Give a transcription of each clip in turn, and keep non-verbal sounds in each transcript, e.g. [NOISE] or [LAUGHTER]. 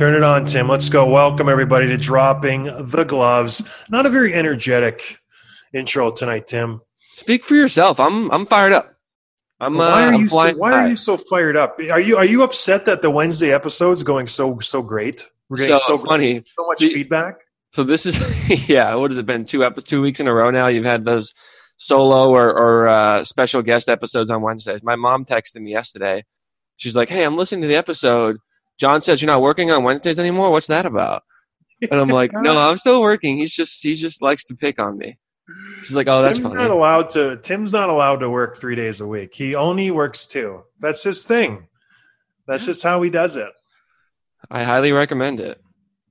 Turn it on, Tim. Let's go. Welcome everybody to dropping the gloves. Not a very energetic intro tonight, Tim. Speak for yourself. I'm I'm fired up. I'm uh, why are I'm you so, why are you so fired up? Are you are you upset that the Wednesday episode's going so so great? We're getting so, so, funny? so much The- feedback. So this is [LAUGHS] yeah. What has it been? Two episodes, two weeks in a row now. You've had those solo or, or uh, special guest episodes on Wednesdays. My mom texted me yesterday. She's like, "Hey, I'm listening to the episode. John says you're not working on Wednesdays anymore. What's that about?" And I'm like, "No, I'm still working. He's just he just likes to pick on me." She's like, "Oh, that's Tim's funny." not allowed to. Tim's not allowed to work three days a week. He only works two. That's his thing. That's just how he does it. I highly recommend it.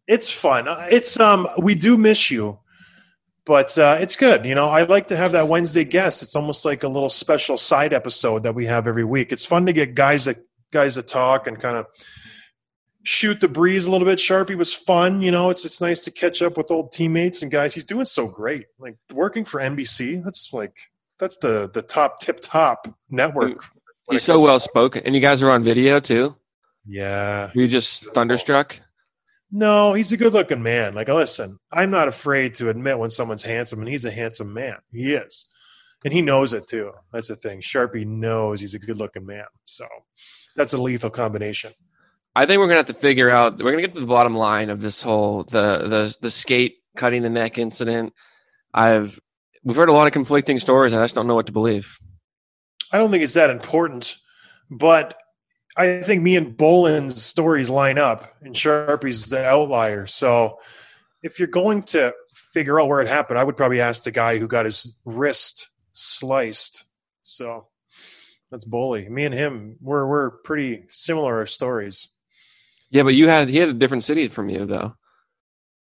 It's fun. It's um we do miss you, but uh, it's good. You know, I like to have that Wednesday guest. It's almost like a little special side episode that we have every week. It's fun to get guys that guys to talk and kind of shoot the breeze a little bit. Sharpie was fun. You know, it's it's nice to catch up with old teammates and guys. He's doing so great. Like working for NBC. That's like that's the the top tip top network. He's so well spoken, and you guys are on video too. Yeah. You just thunderstruck? No, he's a good looking man. Like, listen, I'm not afraid to admit when someone's handsome, and he's a handsome man. He is. And he knows it too. That's the thing. Sharpie knows he's a good looking man. So that's a lethal combination. I think we're gonna have to figure out. We're gonna get to the bottom line of this whole the the the skate cutting the neck incident. I've we've heard a lot of conflicting stories, I just don't know what to believe. I don't think it's that important, but I think me and Bolland's stories line up, and Sharpie's the outlier. So if you're going to figure out where it happened, I would probably ask the guy who got his wrist sliced. So that's Bully. Me and him, we're we're pretty similar stories. Yeah, but you had he had a different city from you though.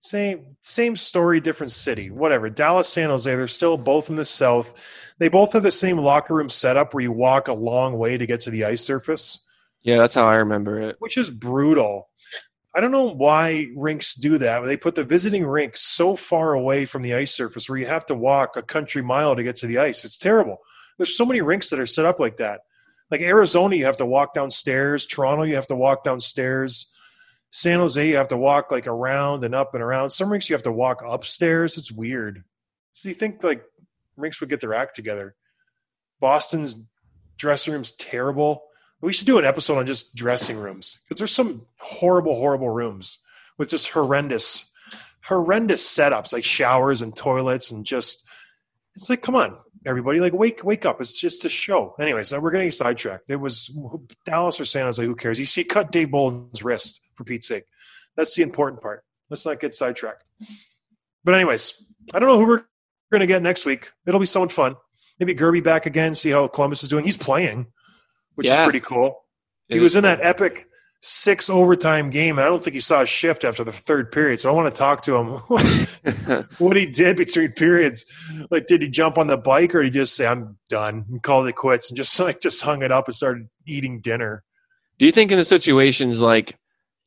Same same story, different city. Whatever. Dallas, San Jose, they're still both in the south. They both have the same locker room setup where you walk a long way to get to the ice surface. Yeah, that's how I remember it. which is brutal. I don't know why rinks do that. They put the visiting rink so far away from the ice surface where you have to walk a country mile to get to the ice. It's terrible. There's so many rinks that are set up like that. Like Arizona, you have to walk downstairs. Toronto, you have to walk downstairs. San Jose, you have to walk like around and up and around. Some rinks you have to walk upstairs. It's weird. So you think like rinks would get their act together? Boston's dressing room's terrible. We should do an episode on just dressing rooms because there's some horrible, horrible rooms with just horrendous, horrendous setups like showers and toilets and just. It's like, come on, everybody! Like, wake, wake up! It's just a show. Anyways, we're getting sidetracked. It was Dallas or San Jose. Who cares? You see, cut Dave Bolland's wrist for Pete's sake. That's the important part. Let's not get sidetracked. But anyways, I don't know who we're going to get next week. It'll be someone fun. Maybe Gerby back again. See how Columbus is doing. He's playing, which Yeah. is pretty cool. He was in that epic six overtime game. and I don't think he saw a shift after the third period. So I want to talk to him [LAUGHS] [LAUGHS] what he did between periods. Like, did he jump on the bike or did he just say, I'm done and called it quits and just [LAUGHS] like just hung it up and started eating dinner? Do you think in the situations like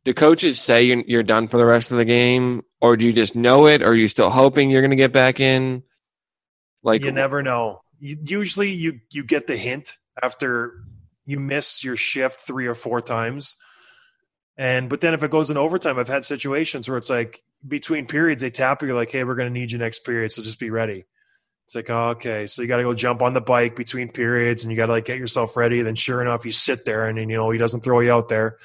do coaches say you're, you're done for the rest of the game, or do you just know it, or are you still hoping you're going to get back in? Like you never know. Usually you you get the hint after you miss your shift three or four times. And but then if it goes in overtime, I've had situations where it's like between periods they tap you like, "Hey, we're going to need you next period, so just be ready." It's like, oh, okay, so you got to go jump on the bike between periods, and you got to like get yourself ready. Then, sure enough, you sit there, and then you know he doesn't throw you out there.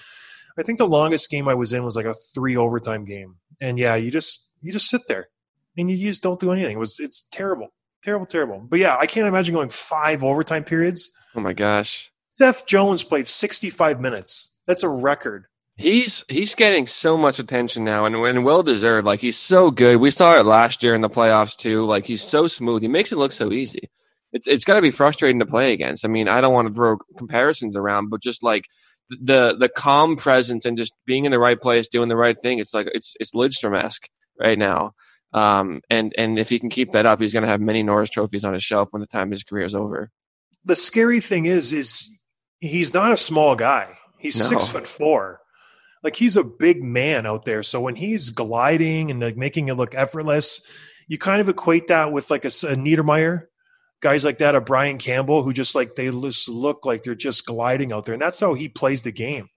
I think the longest game I was in was like a three overtime game, and yeah, you just you just sit there and you just don't do anything. It was it's terrible, terrible, terrible. But yeah, I can't imagine going five overtime periods. Oh my gosh. Seth Jones played 65 minutes. That's a record. He's he's getting so much attention now, and, and well deserved. Like he's so good. We saw it last year in the playoffs too. Like he's so smooth. He makes it look so easy. It's it's got to be frustrating to play against. I mean, I don't want to throw comparisons around, but just like the the calm presence and just being in the right place, doing the right thing. It's like it's it's Lidstrom esque right now. Um, and and if he can keep that up, he's going to have many Norris trophies on his shelf when the time his career is over. The scary thing is, is he's not a small guy. He's No. six foot four. Like he's a big man out there. So when he's gliding and like making it look effortless, you kind of equate that with like a Niedermayer, guys like that, a Brian Campbell, who just like they just look like they're just gliding out there, and that's how he plays the game.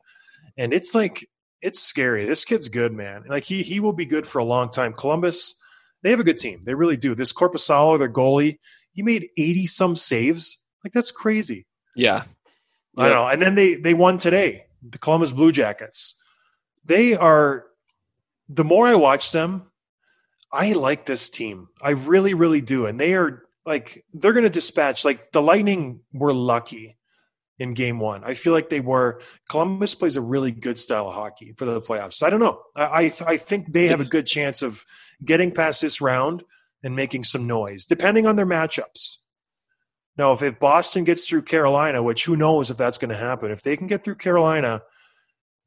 And it's like it's scary. This kid's good, man. Like he he will be good for a long time. Columbus, they have a good team. They really do. This Korpisalo, their goalie, he made eighty some saves. Like that's crazy. Yeah, I don't know. And then they they won today. The Columbus Blue Jackets. They are the more I watch them, I like this team. I really, really do. And they are like they're gonna dispatch like the Lightning were lucky in game one. I feel like they were Columbus plays a really good style of hockey for the playoffs. I don't know. I I, I think they have a good chance of getting past this round and making some noise, depending on their matchups. Now, if, if Boston gets through Carolina, which who knows if that's going to happen, if they can get through Carolina,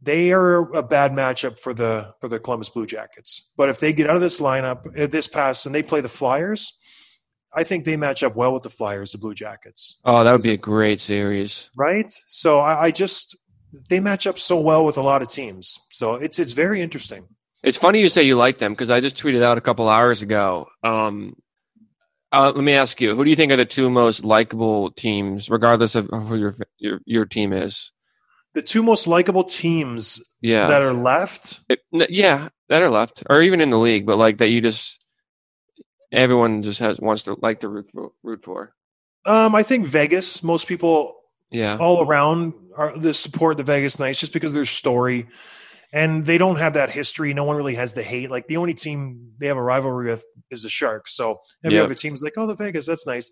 they are a bad matchup for the for the Columbus Blue Jackets. But if they get out of this lineup, uh, this pass, and they play the Flyers, I think they match up well with the Flyers, the Blue Jackets, Oh, that would be a great series. right? So I, I just they match up so well with a lot of teams. So it's it's very interesting. It's funny you say you like them because I just tweeted out a couple hours ago. Um, uh, let me ask you, who do you think are the two most likable teams, regardless of who your your your team is? The two most likable teams Yeah, that are left. It- yeah, that are left, or even in the league, but like that you just everyone just has wants to like to root for. Root for. Um, I think Vegas. Most people Yeah, all around are the support the Vegas Knights just because of their story. And they don't have that history. No one really has the hate. Like the only team they have a rivalry with is the Sharks. So every Yep. other team's like, oh, the Vegas, that's nice.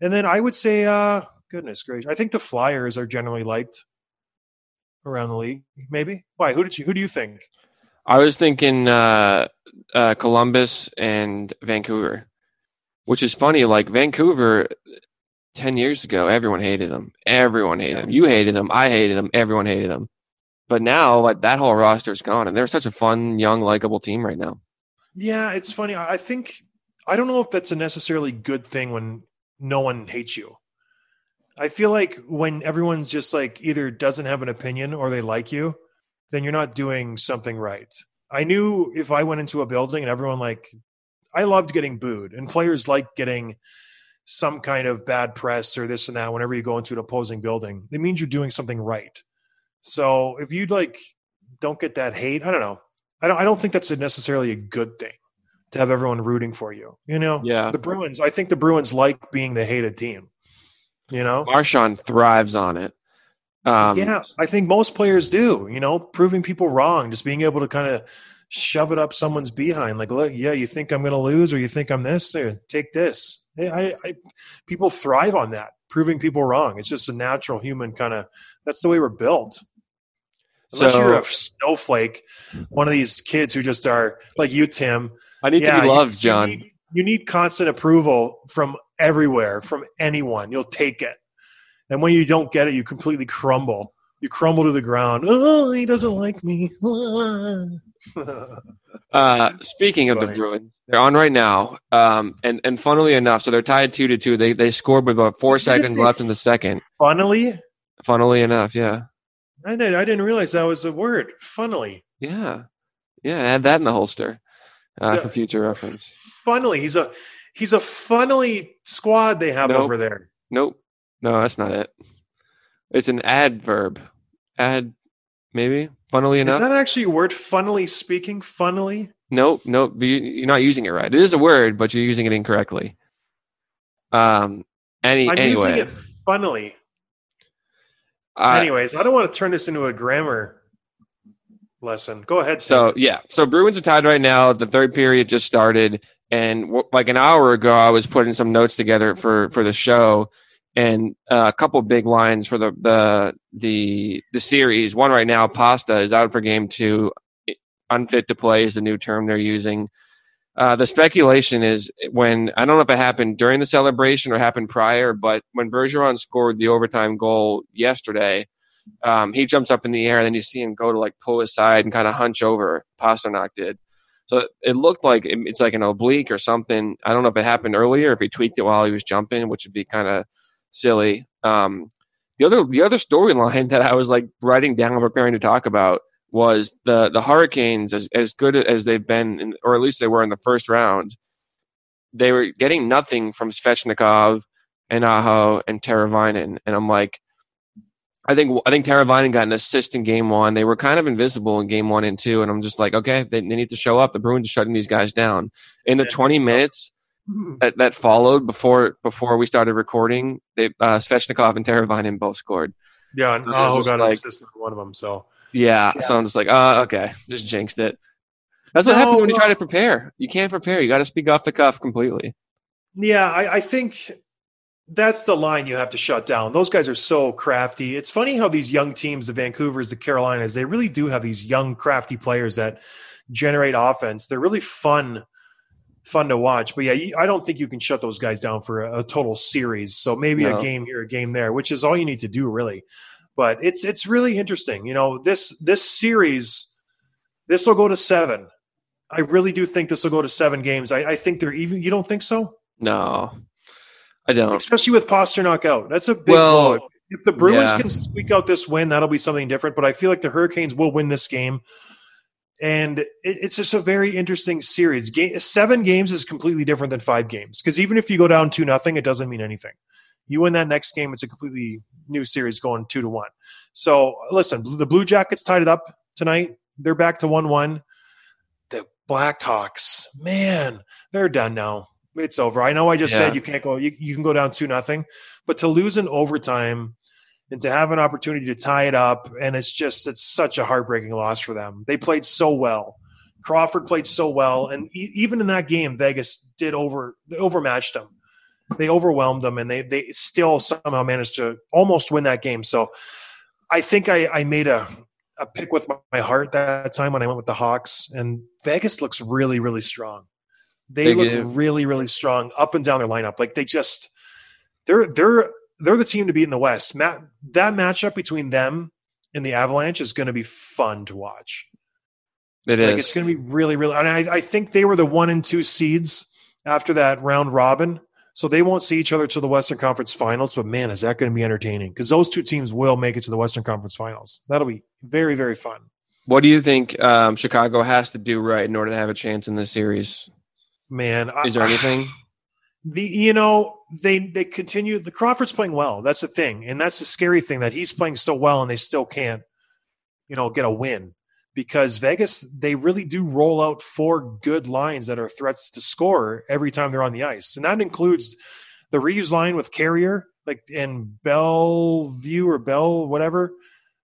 And then I would say, uh, goodness gracious, I think the Flyers are generally liked around the league. Maybe. Why? Who did you? Who do you think? I was thinking uh, uh, Columbus and Vancouver, which is funny. Like Vancouver, ten years ago, everyone hated them. Everyone hated them. You hated them. I hated them. Everyone hated them. But now, like that whole roster's gone, and they're such a fun, young, likable team right now. Yeah, it's funny. I think I don't know if that's a necessarily good thing when no one hates you. I feel like when everyone's just like either doesn't have an opinion or they like you, then you're not doing something right. I knew if I went into a building and everyone like I loved getting booed and players like getting some kind of bad press or this and that whenever you go into an opposing building. It means you're doing something right. So if you'd like don't get that hate, I don't know. I don't I don't think that's a necessarily a good thing to have everyone rooting for you. You know? Yeah. The Bruins, I think the Bruins like being the hated team. You know? Marchand thrives on it. Um, yeah, I think most players do, you know, proving people wrong, just being able to kind of shove it up someone's behind. Like, look, yeah, you think I'm going to lose or you think I'm this? Here, take this. I, I, I, people thrive on that, proving people wrong. It's just a natural human kind of, that's the way we're built. Unless So- you're a snowflake, one of these kids who just are like you, Tim. I need to be loved, you John. You need constant approval from everywhere, from anyone. You'll take it. And when you don't get it, you completely crumble. You crumble to the ground. Oh, he doesn't like me. [LAUGHS] Uh, speaking of the Funny. Bruins, they're on right now. Um, and and funnily enough, so they're tied two to two. They they scored with about four Did seconds left in the second. Funnily, Funnily enough, yeah, I didn't, I didn't realize that was a word. Funnily, yeah, yeah. I had that in the holster uh, Yeah. for future reference. Funnily, he's a he's a funnily squad they have Nope. over there. Nope, no, that's not it. It's an adverb. Ad, maybe. Funnily enough. Is that actually a word? Funnily speaking, funnily. nope, nope. you- You're not using it right. It is a word, but you're using it incorrectly. Um. Any I'm anyway. using it funnily. I- Anyways, I don't want to turn this into a grammar lesson. Go ahead. Tim. So yeah, so Bruins are tied right now. The third period just started, and w- like an hour ago, I was putting some notes together for for the show, and uh, a couple big lines for the the the the series. One right now, Pasta is out for game two, unfit to play is the new term they're using. Uh, the speculation is when I don't know if it happened during the celebration or happened prior, but when Bergeron scored the overtime goal yesterday, um, he jumps up in the air, and then you see him go to like pull his side and kind of hunch over. Pastrnak did. So it looked like it's like an oblique or something. I don't know if it happened earlier, if he tweaked it while he was jumping, which would be kind of silly. Um, the other the other storyline [LAUGHS] that I was like writing down and preparing to talk about was the the Hurricanes as as good as they've been, in, or at least they were in the first round. They were getting nothing from Svechnikov and Aho and Teravainen, and I'm like, I think I think Teravainen got an assist in game one. They were kind of invisible in game one and two, and I'm just like, okay, they, they need to show up. The Bruins are shutting these guys down. In the 20 minutes that, that followed before before we started recording, they uh, Svechnikov and Teravainen both scored. yeah, and I was Aho got like- an assist on one of them. So Yeah, so I'm just like, oh, okay, just jinxed it. That's what No, happens when you try to prepare. You can't prepare. You got to speak off the cuff completely. yeah, I, I think that's the line you have to shut down. Those guys are so crafty. It's funny how these young teams, the Vancouver's, the Carolinas, they really do have these young, crafty players that generate offense. They're really fun, fun to watch. But yeah, I don't think you can shut those guys down for a, total series. So maybe No. a game here, a game there, which is all you need to do, really. But it's it's really interesting. You know, this this series, this will go to seven. I really do think this will go to seven games. I, I think they're even. You don't think so? No, I don't. especially with Pastrnak out. That's a big Well, blow. If the Bruins yeah. can squeak out this win, that'll be something different. But I feel like the Hurricanes will win this game, and it's just a very interesting series. Ga seven games is completely different than five games because even if you go down two nothing, it doesn't mean anything. You win that next game, it's a completely new series going two to one. So listen, the Blue Jackets tied it up tonight. They're back to one one. The Blackhawks, man, they're done now. It's over. I know I just Yeah. said you can't go. You, you can go down two nothing, but to lose in overtime and to have an opportunity to tie it up, and it's just it's such a heartbreaking loss for them. They played so well. Crawford played so well, and e- even in that game, Vegas did over they overmatched them. They overwhelmed them, and they they still somehow managed to almost win that game. So, I think I, I made a a pick with my, my heart that time when I went with the Hawks, and Vegas looks really really strong. They, They look do. really really strong up and down their lineup. Like they just they're they're they're the team to beat in the West. Matt, that matchup between them and the Avalanche is going to be fun to watch. It is. Like it's going to be really, really. And I, I think they were the one and two seeds after that round robin, so they won't see each other to the Western Conference Finals. But man, is that going to be entertaining? Because those two teams will make it to the Western Conference Finals. That'll be very, very fun. what do you think um, Chicago has to do right in order to have a chance in this series? Man, Is there anything? [SIGHS] the you know they they continue the Crawford's playing well. That's the thing, and that's the scary thing that he's playing so well, and they still can't you know get a win because Vegas they really do roll out four good lines that are threats to score every time they're on the ice, and that includes the Reaves line with Carrier like and Bellevue or Bell whatever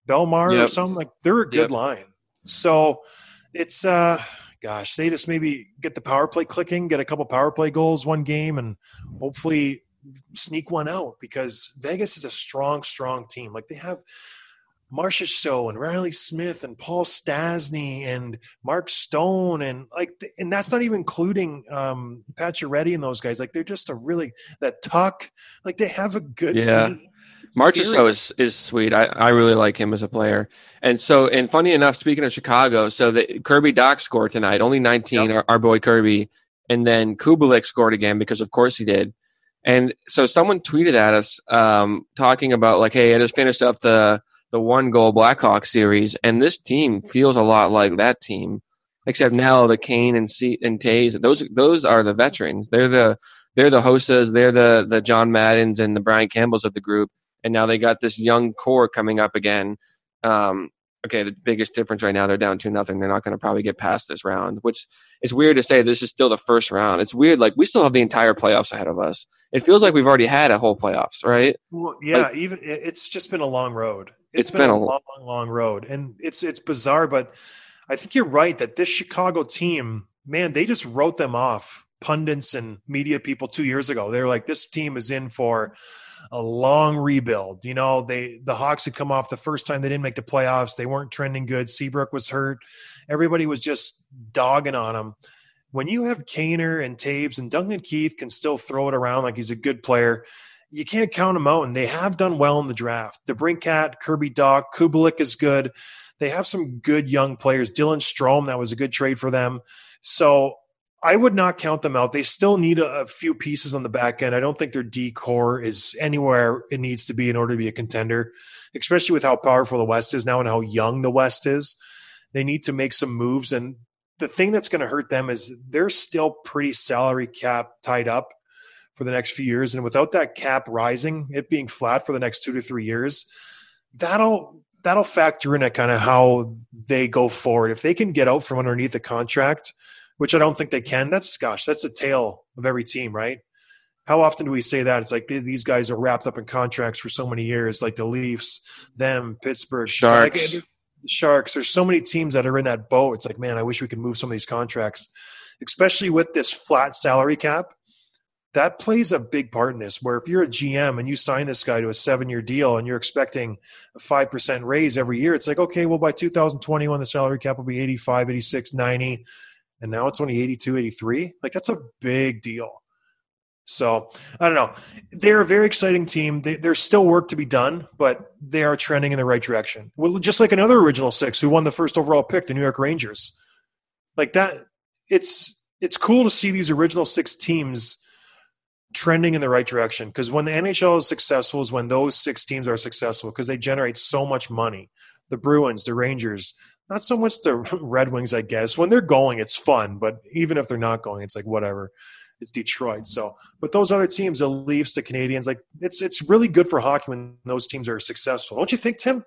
Belmar or something like they're a good Yep. line. So it's uh gosh, they just maybe get the power play clicking, get a couple power play goals one game, and hopefully sneak one out because Vegas is a strong, strong team. Like they have Marchessault and Riley Smith and Paul Stastny and Mark Stone and like and that's not even including um Pacioretty and those guys. Like they're just a really that tuck. Like they have a good Yeah. team. Marchessault is is sweet. I, I really like him as a player. And so, and funny enough, speaking of Chicago, so the Kirby Dach scored tonight, only 19, Yep. our, our boy Kirby. And then Kubalik scored again because, of course, he did. And so someone tweeted at us um, talking about, like, hey, I just finished up the, the one goal Blackhawks series, and this team feels a lot like that team, except now the Kane and C- and Toews, those those are the veterans. They're the they're the Hossas, they're the the John Maddens and the Brian Campbells of the group and now they got this young core coming up again. Um, okay, the biggest difference right now they're down two nothing. They're not going to probably get past this round, which is weird to say. This is still the first round. It's weird. Like we still have the entire playoffs ahead of us. It feels like we've already had a whole playoffs, right? Well, yeah, Like- even it's just been a long road. It's been a a- long, long road, and it's it's bizarre. But I think you're right that this Chicago team, man, they just wrote them off. Pundits and media people two years ago, they're like, this team is in for a long rebuild. You know, they the Hawks had come off the first time they didn't make the playoffs. They weren't trending good. Seabrook was hurt. Everybody was just dogging on them. When you have Kaner and Toews and Duncan Keith can still throw it around like he's a good player, you can't count them out. And they have done well in the draft. The Brinkat, Kirby Dach, Kubalik is good. They have some good young players. Dylan Strome, that was a good trade for them. So I would not count them out. They still need a, a few pieces on the back end. I don't think their D core is anywhere it needs to be in order to be a contender, especially with how powerful the West is now and how young the West is. They need to make some moves. And the thing that's going to hurt them is they're still pretty salary cap tied up for the next few years. And without that cap rising, it being flat for the next two to three years, that'll that'll factor in at kind of how they go forward. If they can get out from underneath the contract, which I don't think they can, that's gosh, that's a tale of every team, right? How often do we say that? It's like th- these guys are wrapped up in contracts for so many years, like the Leafs, them, Pittsburgh, Sharks. Like, Sharks. There's so many teams that are in that boat. It's like, man, I wish we could move some of these contracts, especially with this flat salary cap. That plays a big part in this. Where if you're a GM and you sign this guy to a seven year deal and you're expecting a 5% raise every year, it's like, okay, well, by 2021, the salary cap will be 85, 86, 90. And now it's only 82, 83. Like, that's a big deal. So I don't know. They're a very exciting team. They, there's still work to be done, but they are trending in the right direction. Well, just like another original six who won the first overall pick, the New York Rangers. Like that, it's it's cool to see these original six teams trending in the right direction. Because when the NHL is successful, is when those six teams are successful because they generate so much money. The Bruins, the Rangers, not so much the [LAUGHS] Red Wings, I guess. When they're going, it's fun, but even if they're not going, it's like whatever it's Detroit. So, but those other teams, the Leafs, the Canadians, like it's it's really good for hockey when those teams are successful. Don't you think, Tim?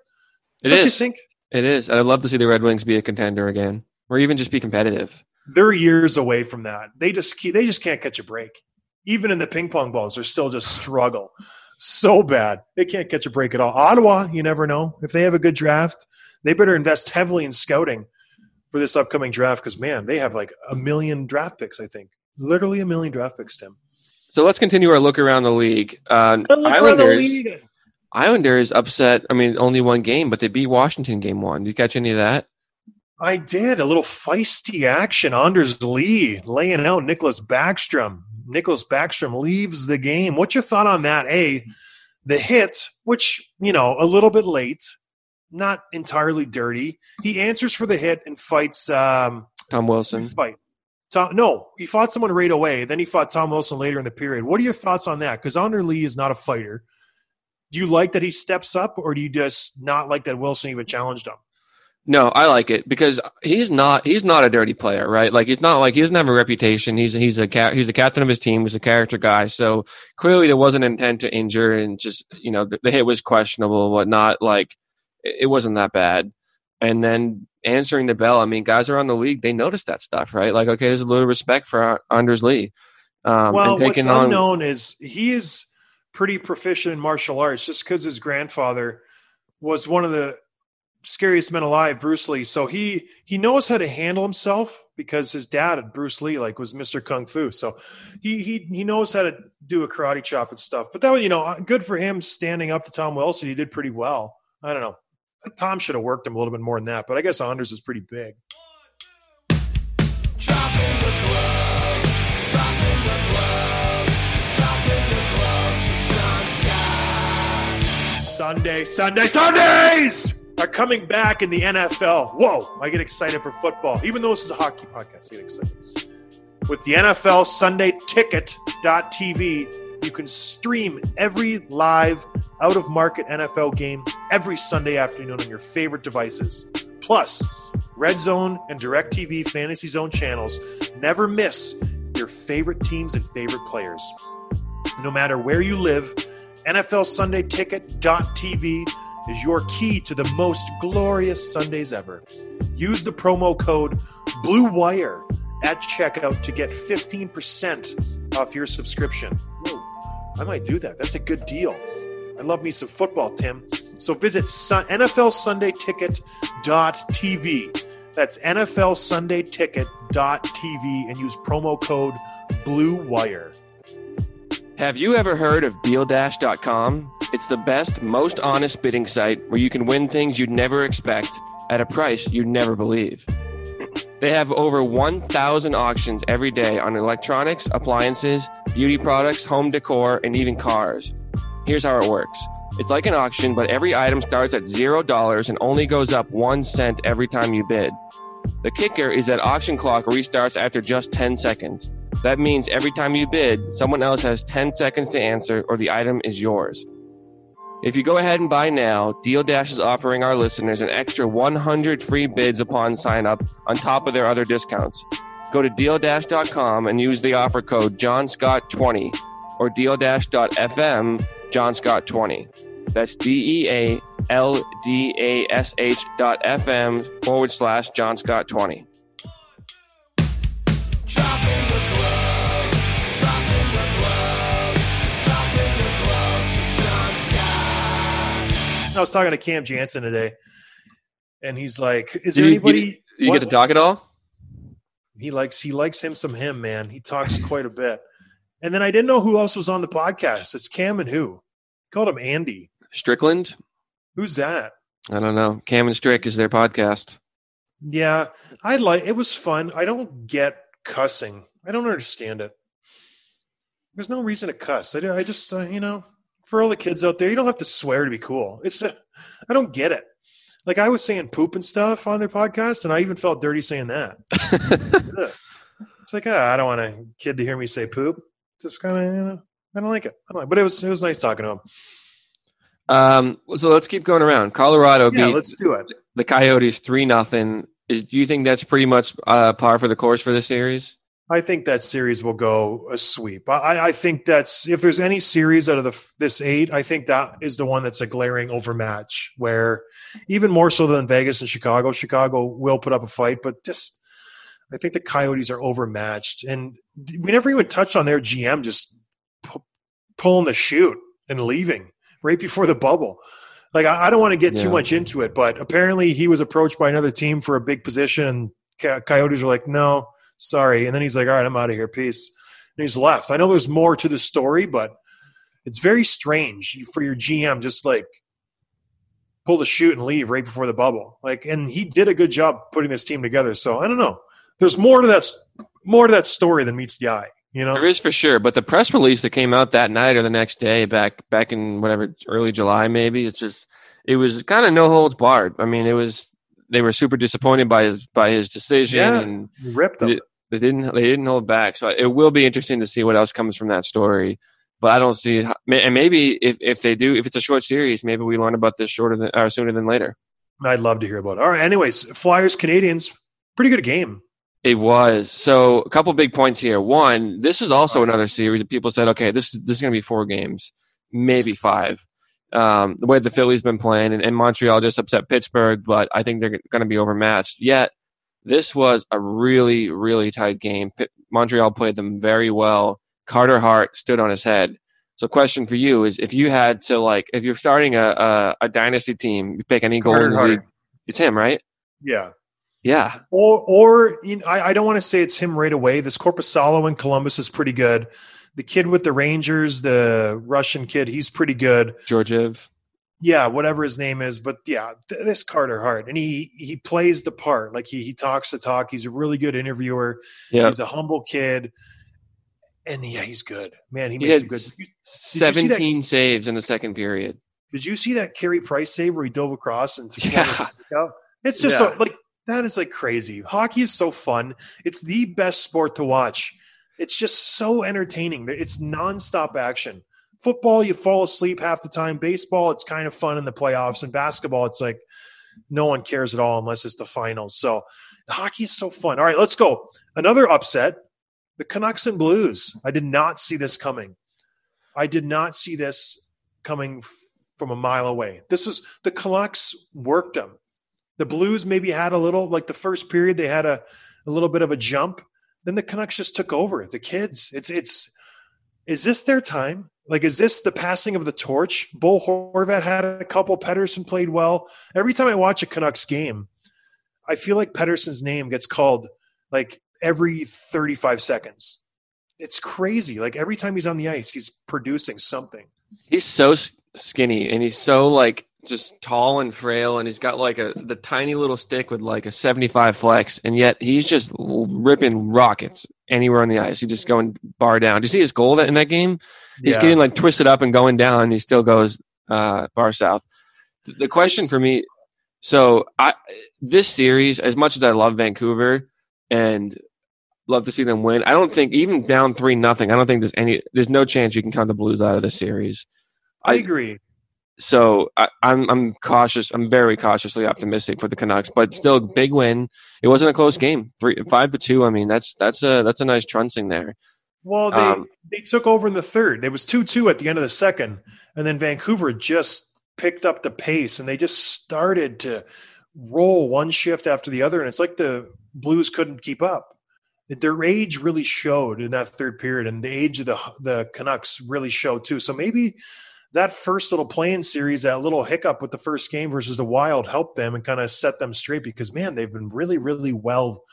It Don't is. you think It is. I'd love to see the Red Wings be a contender again, or even just be competitive. they're years away from that? They just keep, they just can't catch a break. Even in the ping pong balls, they're still just struggle so bad. They can't catch a break at all. Ottawa, you never know if they have a good draft. They better invest heavily in scouting for this upcoming draft because man, they have like a million draft picks. I think literally a million draft picks. Tim. So let's continue our look around the league. Uh, Islanders, Islanders upset. I mean, only one game, but they beat Washington game one. Did you catch any of that? I did a little feisty action. Anders Lee laying out Nicklas Backstrom. Nicklas Backstrom leaves the game. What's your thought on that? A, the hit, which you know, a little bit late, not entirely dirty. He answers for the hit and fights. Um, Tom Wilson. fight. Tom, no, he fought someone right away. Then he fought Tom Wilson later in the period. What are your thoughts on that? Because Anders Lee is not a fighter. Do you like that he steps up, or do you just not like that Wilson even challenged him? No, I like it because he's not he's not a dirty player, right? Like he's not like he doesn't have a reputation. He's he's a he's a captain of his team. He's a character guy. So clearly there wasn't intent to injure, and just you know the, the hit was questionable, whatnot. Like it, wasn't that bad. And then answering the bell. I mean, guys around the league they noticed that stuff, right? Like okay, there's a little respect for Anders Lee. Um, well, what's on unknown is he is pretty proficient in martial arts just because his grandfather was one of the scariest men alive, Bruce Lee. So he he knows how to handle himself because his dad, Bruce Lee, like was Mr. Kung Fu. So he he he knows how to do a karate chop and stuff. But that was, you know, good for him standing up to Tom Wilson. He did pretty well. I don't know. Tom should have worked him a little bit more than that, but I guess Anders is pretty big. Sunday, Sunday, Sundays are coming back in the NFL. Whoa, I get excited for football. Even though this is a hockey podcast, I get excited. With the NFL Sunday Ticket.tv, you can stream every live out of market NFL game every Sunday afternoon on your favorite devices. Plus, Red Zone and DirecTV Fantasy Zone channels never miss your favorite teams and favorite players. No matter where you live, NFLSundayTicket.tv is your key to the most glorious Sundays ever. Use the promo code BLUEWIRE at checkout to get 15% off your subscription. I might do that. That's a good deal. I love me some football, Tim. So visit sun- NFLSundayTicket.tv. That's NFLSundayTicket.tv and use promo code BLUEWIRE. Have you ever heard of DealDash.com? It's the best, most honest bidding site where you can win things you'd never expect at a price you'd never believe. They have over 1,000 auctions every day on electronics, appliances, beauty products, home decor, and even cars. Here's how it works it's like an auction, but every item starts at $0 and only goes up one cent every time you bid. The kicker is that auction clock restarts after just 10 seconds. That means every time you bid, someone else has 10 seconds to answer or the item is yours. If you go ahead and buy now, Deal Dash is offering our listeners an extra 100 free bids upon sign up on top of their other discounts. Go to dealdash.com and use the offer code JohnScott20 or dealdash.fm JohnScott20. That's D E A L D A S H dot FM forward slash JohnScott20. Dropping the gloves, dropping the gloves, dropping the gloves with John Scott. I was talking to Cam Janssen today, and he's like, "Is there you, anybody?" you, you get to talk at all? He likes he likes him some him man. He talks quite a bit. And then I didn't know who else was on the podcast. It's Cam and who? Called him Andy. Strickland? Who's that? I don't know. Cam and Strick is their podcast. Yeah, I like it was fun. I don't get cussing. I don't understand it. There's no reason to cuss. I, I just uh, you know, for all the kids out there, you don't have to swear to be cool. It's uh, [LAUGHS] I don't get it. Like I was saying poop and stuff on their podcast, and I even felt dirty saying that. [LAUGHS] It's like ah, I don't want a kid to hear me say poop. Just kind of you know, I don't like it. I don't like, but it was it was nice talking to him. Um, so let's keep going around. Colorado Yeah, beat let's do it. the Coyotes three nothing. Is do you think that's pretty much uh, par for the course for this series? I think that series will go a sweep. I, I think that's if there's any series out of the this eight, I think that is the one that's a glaring overmatch. Where even more so than Vegas and Chicago, Chicago will put up a fight, but just I think the Coyotes are overmatched, and we never even touched on their GM just pu- pulling the chute and leaving right before the bubble. Like I, I don't want to get too much into it, but apparently he was approached by another team for a big position, and Coyotes were like, "No, sorry." And then he's like, "All right, I'm out of here, peace." And he's left. I know there's more to the story, but it's very strange for your GM just like pull the chute and leave right before the bubble. Like, and he did a good job putting this team together. So I don't know. There's more to that more to that story than meets the eye. You know, There is for sure, but the press release that came out that night or the next day, back back in whatever early July, maybe it's just it was kind of no holds barred. I mean, it was they were super disappointed by his by his decision, Yeah. and ripped them. It- they didn't they didn't hold back. So it will be interesting to see what else comes from that story. But I don't see, and maybe if, if they do, if it's a short series, maybe we learn about this shorter than or sooner than later. I'd love to hear about it. All right. Anyways, Flyers Canadians, pretty good game. It was so a couple big points here. One, this is also another series that people said, okay, this this is going to be four games, maybe five. Um, the way the Phillies been playing, and, and Montreal just upset Pittsburgh, but I think they're going to be overmatched. Yet this was a really really tight game. Montreal played them very well. Carter Hart stood on his head. So, question for you is: if you had to like, if you're starting a a, a dynasty team, you pick any goal Carter Hart. league, it's him, right? Yeah. Yeah, Or, or you know, I, I don't want to say it's him right away. This Korpisalo in Columbus is pretty good. The kid with the Rangers, the Russian kid, he's pretty good. Georgiev. Yeah, whatever his name is, but yeah, th- this Carter Hart, and he he plays the part. Like he he talks the talk. He's a really good interviewer. Yeah, He's a humble kid, and yeah, he's good. Man, he He makes some good. Did you see 17 saves in the second period. Did you see that Carey Price save where he dove across and Yeah. Yeah. It's just Yeah. so, like that is like crazy. Hockey is so fun. It's the best sport to watch. It's just so entertaining. It's nonstop action. Football, you fall asleep half the time. Baseball, it's kind of fun in the playoffs. And basketball, it's like no one cares at all unless it's the finals. So hockey is so fun. All right, let's go. Another upset the Canucks and Blues. I did not see this coming. I did not see this coming from a mile away. This was the Canucks worked them. The Blues maybe had a little like the first period they had a, a little bit of a jump. Then the Canucks just took over. The kids, it's it's is this their time? Like, is this the passing of the torch? Bo Horvat had a couple. Pettersson played well. Every time I watch a Canucks game, I feel like Pettersson's name gets called like every 35 seconds. It's crazy. Like every time he's on the ice, he's producing something. He's so skinny and he's so like just tall and frail and he's got like a the tiny little stick with like a 75 flex and yet he's just ripping rockets anywhere on the ice. He's just going bar down. Do you see his goal that- in that game? He's Yeah. getting like twisted up and going down and he still goes uh bar south. The question for me so I this series as much as I love Vancouver and love to see them win, I don't think even down 3 nothing. I don't think there's any there's no chance you can count the Blues out of this series I I- agree. So I, I'm I'm cautious. I'm very cautiously optimistic for the Canucks, but still big win. It wasn't a close game. Three five to two. I mean that's that's a that's a nice truncing there. Well, they Um, they took over in the third. It was two two at the end of the second, and then Vancouver just picked up the pace, and they just started to roll one shift after the other, and it's like the Blues couldn't keep up. Their age really showed in that third period, and the age of the the Canucks really showed too. So maybe that first little playing series, that little hiccup with the first game versus the Wild, helped them and kind of set them straight because man, they've been really, really well.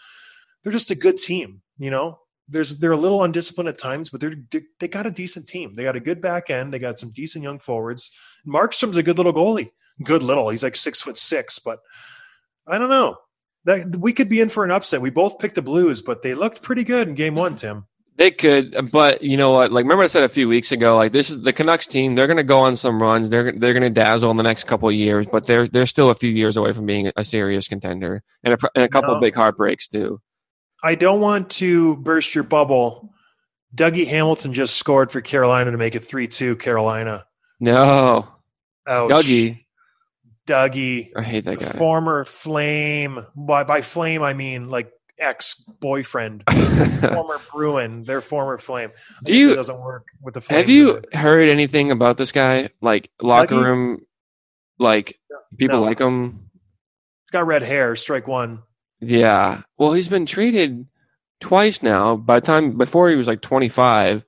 They're just a good team, you know there's they're a little undisciplined at times, but they're they got a decent team. They got a good back end. They got some decent young forwards. Markstrom's a good little goalie. Good little. He's like six foot six, but I don't know. That we could be in for an upset. We both picked the Blues, but they looked pretty good in game one, Tim. They could, but you know what? Like remember I said a few weeks ago. Like this is the Canucks team. They're going to go on some runs. They're they're going to dazzle in the next couple of years, but they're they're still a few years away from being a serious contender and a, and a couple No. of big heartbreaks too. I don't want to burst your bubble. Dougie Hamilton just scored for Carolina to make it three two Carolina. No, Ouch. Dougie, Dougie. I hate that guy. former flame by by flame I mean like ex boyfriend, [LAUGHS] former Bruin, their former flame. Do you- it doesn't work with the flames. Have you heard anything about this guy? Like locker room, like people No. like him. He's got red hair. Strike one. Yeah. Well, he's been treated twice now. By the time before he was like 25,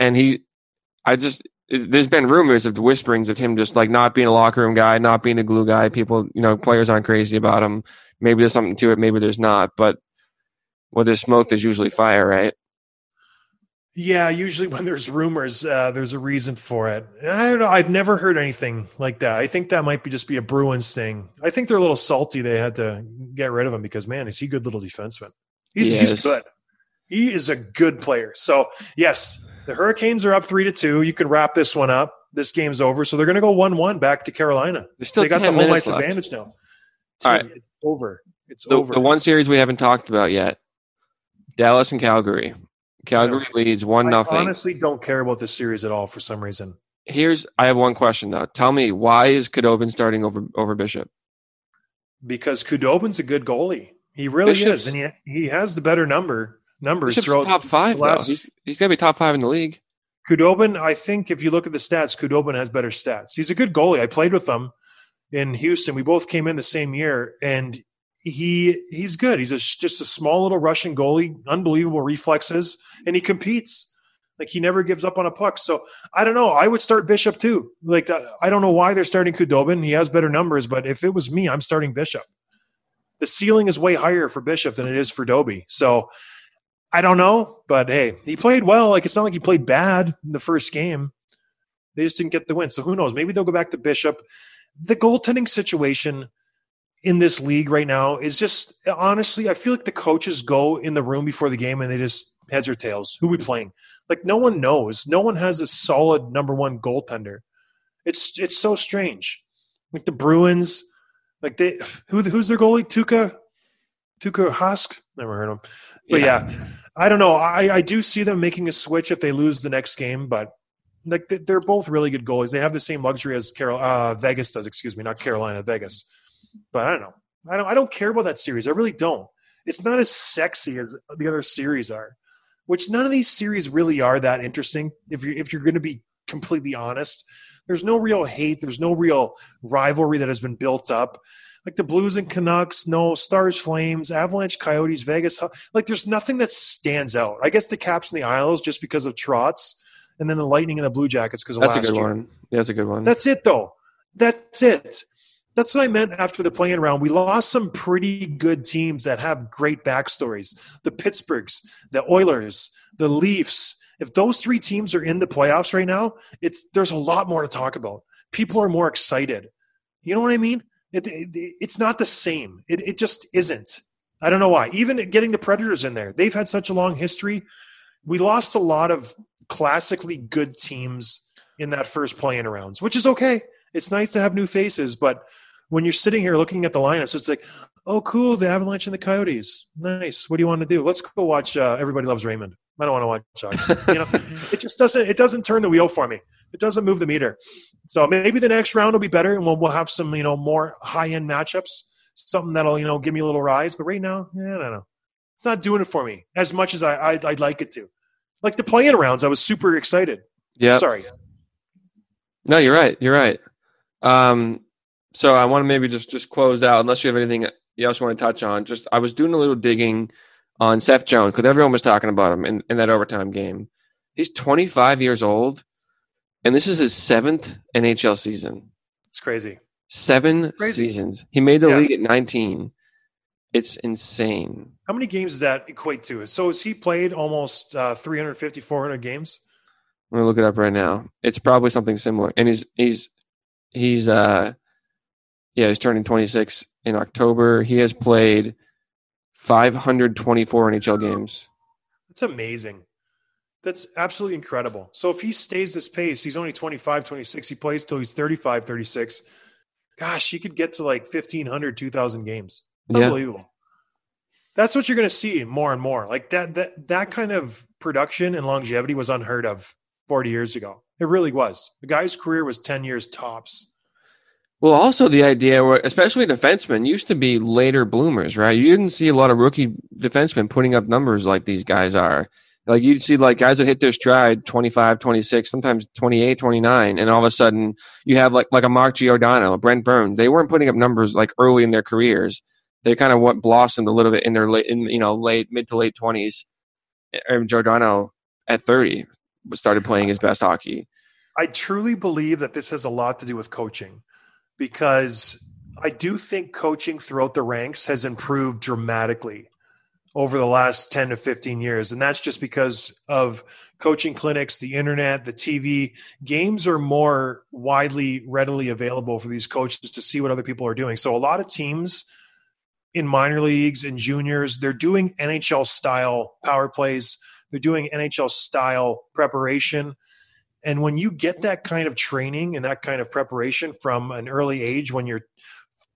and he, I just there's been rumors of the whisperings of him just like not being a locker room guy, not being a glue guy. People, you know, players aren't crazy about him. Maybe there's something to it. Maybe there's not. But where there's smoke, there's usually fire, right? Yeah, usually when there's rumors, uh, there's a reason for it. I don't know. I've never heard anything like that. I think that might be just be a Bruins thing. I think they're a little salty. They had to get rid of him because man, is he a good little defenseman? He's, He he's good. He is a good player. So yes, the Hurricanes are up three to two. You can wrap this one up. This game's over. So they're going to go one-one back to Carolina. There's still they got the home ice advantage now. All right. It's over. It's The, over. the one series we haven't talked about yet, Dallas and Calgary. Calgary leads one I nothing. honestly don't care about this series at all for some reason. Here's I have one question though. Tell me why is Khudobin starting over over Bishop? because Khudobin's a good goalie. He really Bishop's- is, and he he has the better number numbers Bishop's throughout top five last-. He's, he's gonna be top five in the league. Khudobin. I think if you look at the stats, Khudobin has better stats. He's a good goalie. I played with him in Houston. We both came in the same year, and he he's good. He's a, just a small little Russian goalie, unbelievable reflexes, and he competes. Like he never gives up on a puck. So I don't know. I would start Bishop too. Like uh, I don't know why they're starting Khudobin. He has better numbers, but if it was me, I'm starting Bishop. The ceiling is way higher for Bishop than it is for Doby. So I don't know, but hey, he played well. Like it's not like he played bad in the first game. They just didn't get the win. So who knows? Maybe they'll go back to Bishop. The goaltending situation in this league right now is just honestly, I feel like the coaches go in the room before the game and they just heads or tails. Who we playing? Like no one knows. No one has a solid number one goaltender. It's it's so strange. Like the Bruins, like they who who's their goalie? Tuukka Tuukka Husk? Never heard of him. But yeah. I don't know. I, I do see them making a switch if they lose the next game, but like they- they're both really good goalies. They have the same luxury as Carol uh, Vegas does. Excuse me, not Carolina, Vegas. But I don't know. I don't. I don't care about that series. I really don't. It's not as sexy as the other series are. Which none of these series really are that interesting. If you if you're going to be completely honest, There's no real hate. There's no real rivalry that has been built up. Like the Blues and Canucks, no Stars, Flames, Avalanche, Coyotes, Vegas. Like there's nothing that stands out. I guess the Caps and the Isles just because of Trotz, and then the Lightning and the Blue Jackets because of That's a good year. one. That's a good one. That's it, though. That's it. That's what I meant after the playing round. We lost some pretty good teams that have great backstories. The Pittsburghs, the Oilers, the Leafs. If those three teams are in the playoffs right now, it's there's a lot more to talk about. People are more excited. You know what I mean? It, it, it's not the same. It, it just isn't. I don't know why. Even getting the Predators in there, they've had such a long history. We lost a lot of classically good teams in that first playing rounds, which is okay. It's nice to have new faces, but when you're sitting here looking at the lineups, it's like, oh, cool, the Avalanche and the Coyotes. Nice. What do you want to do? Let's go watch uh, Everybody Loves Raymond. I don't want to watch hockey. you know, [LAUGHS] it just doesn't. It doesn't turn the wheel for me. It doesn't move the meter. So maybe the next round will be better, and we'll, we'll have some you know more high end matchups, something that'll you know give me a little rise. But right now, yeah, I don't know. It's not doing it for me as much as I I'd, I'd like it to. Like the playing rounds, I was super excited. yeah. Sorry. No, you're right. You're right. Um, so I want to maybe just just close out, unless you have anything you else you want to touch on. Just I was doing a little digging on Seth Jones because everyone was talking about him in, in that overtime game. He's 25 years old, and this is his seventh NHL season. It's crazy. Seven crazy. seasons. He made the Yeah. league at 19. It's insane. How many games does that equate to? So has he played almost uh, 350, 400 games? I'm gonna look it up right now. It's probably something similar. And he's he's he's uh yeah, he's turning 26 in October. He has played 524 NHL games. That's amazing. That's absolutely incredible. So if he stays this pace, he's only 25, 26. He plays till he's 35, 36. Gosh, he could get to like 1,500, 2,000 games. It's Yeah. unbelievable. That's what you're going to see more and more. Like that, that, that kind of production and longevity was unheard of 40 years ago. It really was. The guy's career was 10 years tops. Well, also the idea where especially defensemen used to be later bloomers, right? You didn't see a lot of rookie defensemen putting up numbers like these guys are. Like you'd see like guys would hit their stride 25, 26, sometimes 28, 29 and all of a sudden you have like like a Mark Giordano, a Brent Burns. They weren't putting up numbers like early in their careers. They kind of what blossomed a little bit in their late in you know late mid to late 20s. And er, Giordano at 30 started playing his best hockey. I truly believe that this has a lot to do with coaching because I do think coaching throughout the ranks has improved dramatically over the last 10 to 15 years. And that's just because of coaching clinics, the internet, the TV. Games are more widely, readily available for these coaches to see what other people are doing. So a lot of teams in minor leagues and juniors, they're doing NHL style power plays, they're doing NHL style preparation. And when you get that kind of training and that kind of preparation from an early age, when you're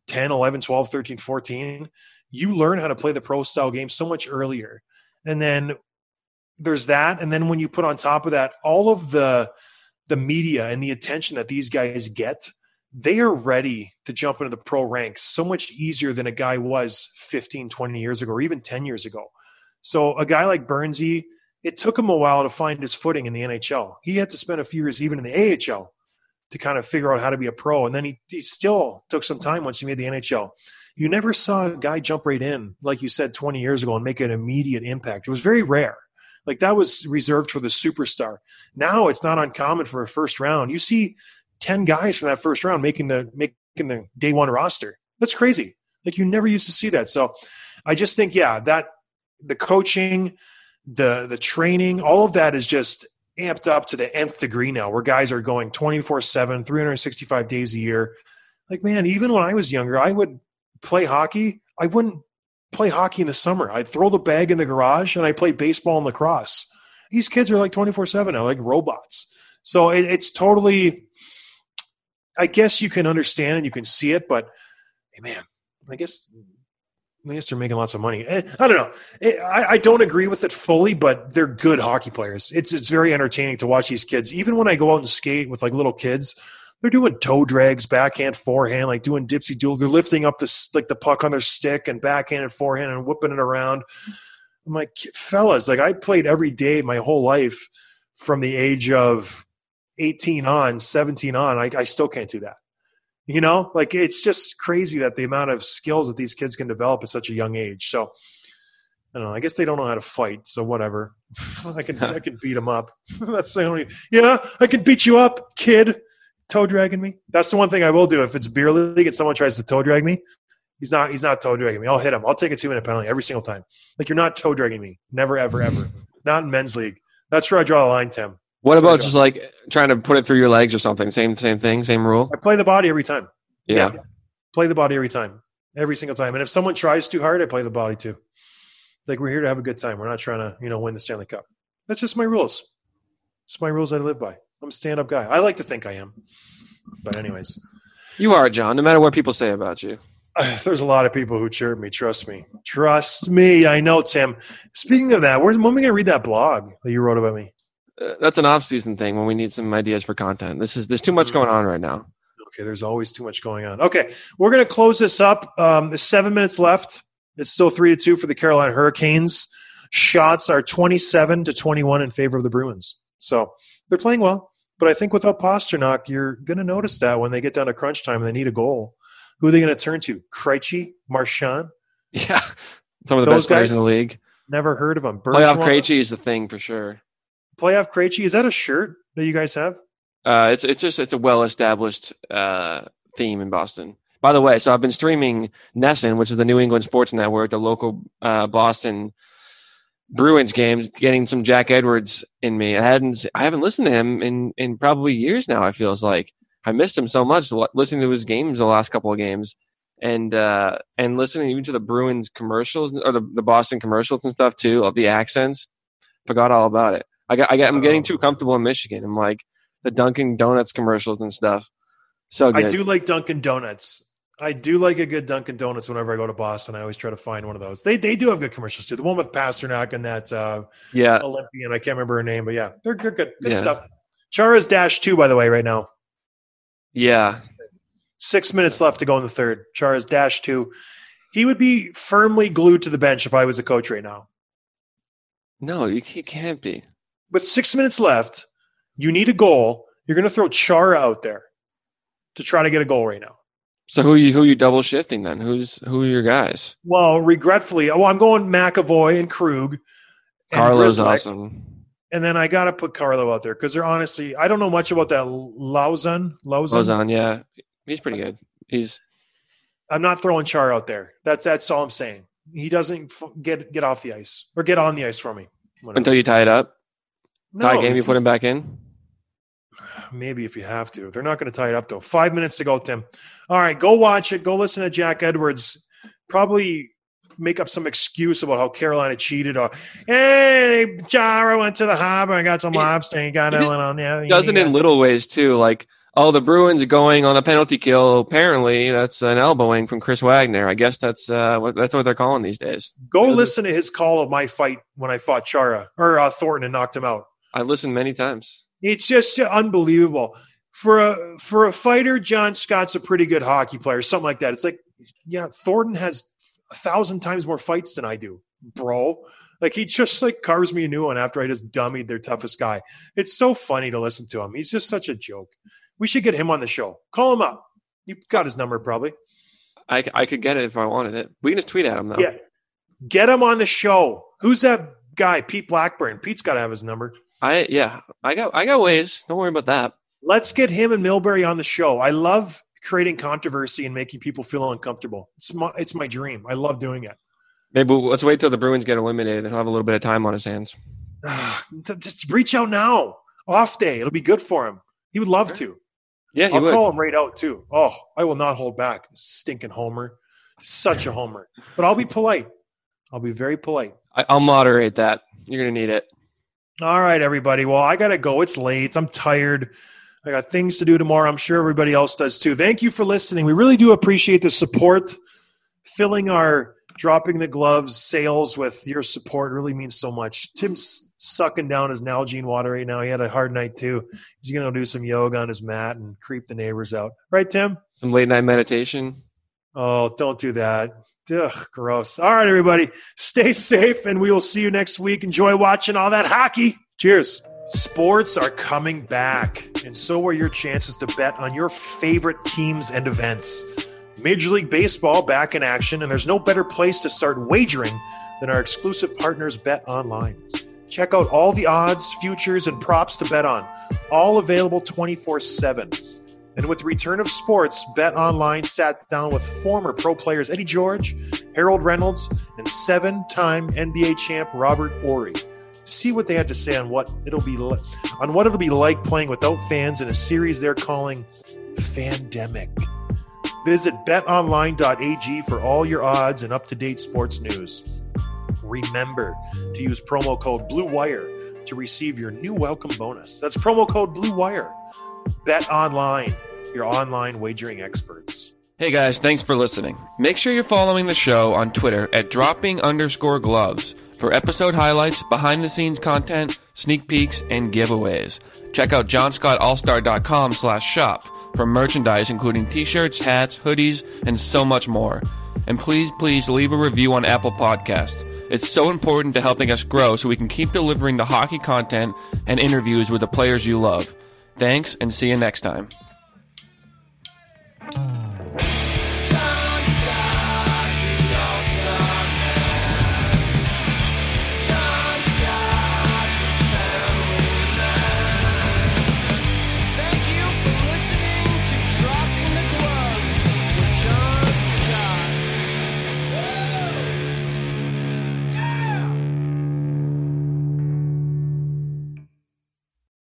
10, 11, 12, 13, 14, you learn how to play the pro style game so much earlier. And then there's that. And then when you put on top of that all of the the media and the attention that these guys get, they are ready to jump into the pro ranks so much easier than a guy was 15, 20 years ago, or even 10 years ago. So a guy like Burnsy, it took him a while to find his footing in the NHL. He had to spend a few years even in the AHL to kind of figure out how to be a pro. And then he, he still took some time once he made the NHL. You never saw a guy jump right in, like you said 20 years ago, and make an immediate impact. It was very rare. Like that was reserved for the superstar. Now it's not uncommon for a first round. You see 10 guys from that first round making the making the day one roster. That's crazy. Like you never used to see that. So I just think, yeah, that the coaching, the the training, all of that is just amped up to the nth degree now, where guys are going 24 7, 365 days a year. Like, man, even when I was younger, I would play hockey. I wouldn't play hockey in the summer. I'd throw the bag in the garage and I played baseball and lacrosse. These kids are like 24 7 now, like robots. So it, it's totally, I guess you can understand and you can see it, but hey, man, I guess I guess they're making lots of money. Eh, I don't know. Eh, I, I don't agree with it fully, but they're good hockey players. It's it's very entertaining to watch these kids. Even when I go out and skate with like little kids, they're doing toe drags, backhand, forehand, like doing dipsy duel. They're lifting up this like the puck on their stick and backhand and forehand and whipping it around. I'm like, fellas, like I played every day my whole life from the age of 18 on, 17 on. I, I still can't do that. You know, like it's just crazy that the amount of skills that these kids can develop at such a young age. So I don't know. I guess they don't know how to fight. So whatever. [LAUGHS] I can I can beat them up. [LAUGHS] That's the only. Yeah, I can beat you up, kid. Toe dragging me. That's the one thing I will do if it's beer league and someone tries to toe drag me. He's not. He's not toe dragging me. I'll hit him. I'll take a two minute penalty every single time. Like you're not toe dragging me. Never, ever, ever. [LAUGHS] not in men's league. That's where I draw the line, Tim. What about just like trying to put it through your legs or something? Same same thing, same rule. I play the body every time. Yeah. Play the body every time. Every single time. And if someone tries too hard, I play the body too. Like we're here to have a good time. We're not trying to, you know, win the Stanley Cup. That's just my rules. It's my rules I live by. I'm a stand up guy. I like to think I am. But anyways, You are John. No matter what people say about you. [SIGHS] there's a lot of people who cheer me. Trust me. Trust me. I know, Tim. Speaking of that, where's when are we gonna read that blog that you wrote about me? Uh, that's an off season thing when we need some ideas for content. This is there's too much going on right now. Okay, there's always too much going on. Okay, we're going to close this up. Um, there's seven minutes left. It's still three to two for the Carolina Hurricanes. Shots are 27 to 21 in favor of the Bruins. So they're playing well. But I think without Pastrnak, you're going to notice that when they get down to crunch time and they need a goal. Who are they going to turn to? Krejci, Marchand? [LAUGHS] Yeah, some of the Those best players guys? in the league. Never heard of them. Playoff Krejci is the thing for sure. Playoff Krejci. Is that a shirt that you guys have? Uh, it's it's just it's a well established uh, theme in Boston. By the way, so I've been streaming NESN, which is the New England Sports Network, the local uh, Boston Bruins games, getting some Jack Edwards in me. I hadn't I haven't listened to him in in probably years now. I feels like I missed him so much listening to his games the last couple of games. And uh, and listening even to the Bruins commercials or the, the Boston commercials and stuff too of the accents, forgot all about it. I got I got I'm getting too comfortable in Michigan. I'm like the Dunkin' Donuts commercials and stuff. So good. I do like Dunkin' Donuts. I do like a good Dunkin' Donuts whenever I go to Boston. I always try to find one of those. They they do have good commercials too. The one with Pastrnak and that uh, Yeah, Olympian. I can't remember her name, but yeah, they're good. Good, good Yeah. stuff. Chara's dash two, by the way, right now. yeah. Six minutes left to go in the third. Chara's dash two. He would be firmly glued to the bench if I was a coach right now. No, you ca- can't be. With six minutes left, you need a goal. You're going to throw Chara out there to try to get a goal right now. So who are you who are you double shifting then? Who's who are your guys? Well, regretfully, well, I'm going McAvoy and Krug. and Carlo's awesome. And then I got to put Carlo out there because they're honestly, I don't know much about that Lauzon. Lauzon, yeah, he's pretty good. He's I'm not throwing Char out there. That's that's all I'm saying. He doesn't f- get get off the ice or get on the ice for me. Whatever. until you tie it up. Tie game, you put him back in. Maybe if you have to. They're not going to tie it up though. Five minutes to go, Tim. All right, go watch it. Go listen to Jack Edwards. Probably make up some excuse about how Carolina cheated. Or hey, Chara went to the harbor and got some He- lobster. He got it on there. Doesn't in little ways too. Like oh, the Bruins are going on a penalty kill. Apparently, that's an elbowing from Chris Wagner. I guess that's uh what that's what they're calling these days. Go listen to his call of my fight when I fought Chara or uh, Thornton and knocked him out. I listened many times. It's just unbelievable for a for a fighter. John Scott's a pretty good hockey player, something like that. It's like, yeah, Thornton has a thousand times more fights than I do, bro. Like he just like carves me a new one after I just dummied their toughest guy. It's so funny to listen to him. He's just such a joke. We should get him on the show. Call him up. You got his number probably. I, I could get it if I wanted it. We can just tweet at him though. Yeah, get him on the show. Who's that guy? Pete Blackburn. Pete's got to have his number. I yeah. I got I got ways. Don't worry about that. Let's get him and Milbury on the show. I love creating controversy and making people feel uncomfortable. It's my it's my dream. I love doing it. Maybe we'll- let's wait till the Bruins get eliminated. He'll have a little bit of time on his hands. [SIGHS] Just reach out now. Off day. It'll be good for him. He would love to. Yeah, he I'll would. call him right out too. Oh, I will not hold back. Stinking homer. Such a [LAUGHS] homer. But I'll be polite. I'll be very polite. I, I'll moderate that. You're gonna need it. All right, everybody. Well, I got to go. It's late. I'm tired. I got things to do tomorrow. I'm sure everybody else does too. Thank you for listening. We really do appreciate the support. Filling our dropping the gloves sails with your support really means so much. Tim's sucking down his Nalgene water right now. He had a hard night too. He's going to do some yoga on his mat and creep the neighbors out. Right, Tim? Some late night meditation. Oh, don't do that. Ugh, gross. All right, everybody. Stay safe, and we will see you next week. Enjoy watching all that hockey. Cheers. Sports are coming back, and so are your chances to bet on your favorite teams and events. Major League Baseball back in action, and there's no better place to start wagering than our exclusive partners, Bet Online. Check out all the odds, futures, and props to bet on, all available 24 7. And with the return of sports, Bet Online sat down with former pro players Eddie George, Harold Reynolds, and seven time NBA champ Robert Horry see what they had to say on what it'll be li- on what it'll be like playing without fans in a series they're calling Fandemic. Visit betonline.ag for all your odds and up-to-date sports news. Remember to use promo code Blue Wire to receive your new welcome bonus. That's promo code Blue Wire. Bet Online, your online wagering experts. Hey guys, thanks for listening. Make sure you're following the show on Twitter at dropping underscore gloves for episode highlights, behind the scenes content, sneak peeks, and giveaways. Check out johnscottallstar.com slash shop for merchandise including t-shirts, hats, hoodies, and so much more. And please, please leave a review on Apple Podcasts. It's so important to helping us grow so we can keep delivering the hockey content and interviews with the players you love. Thanks and see you next time. Bye.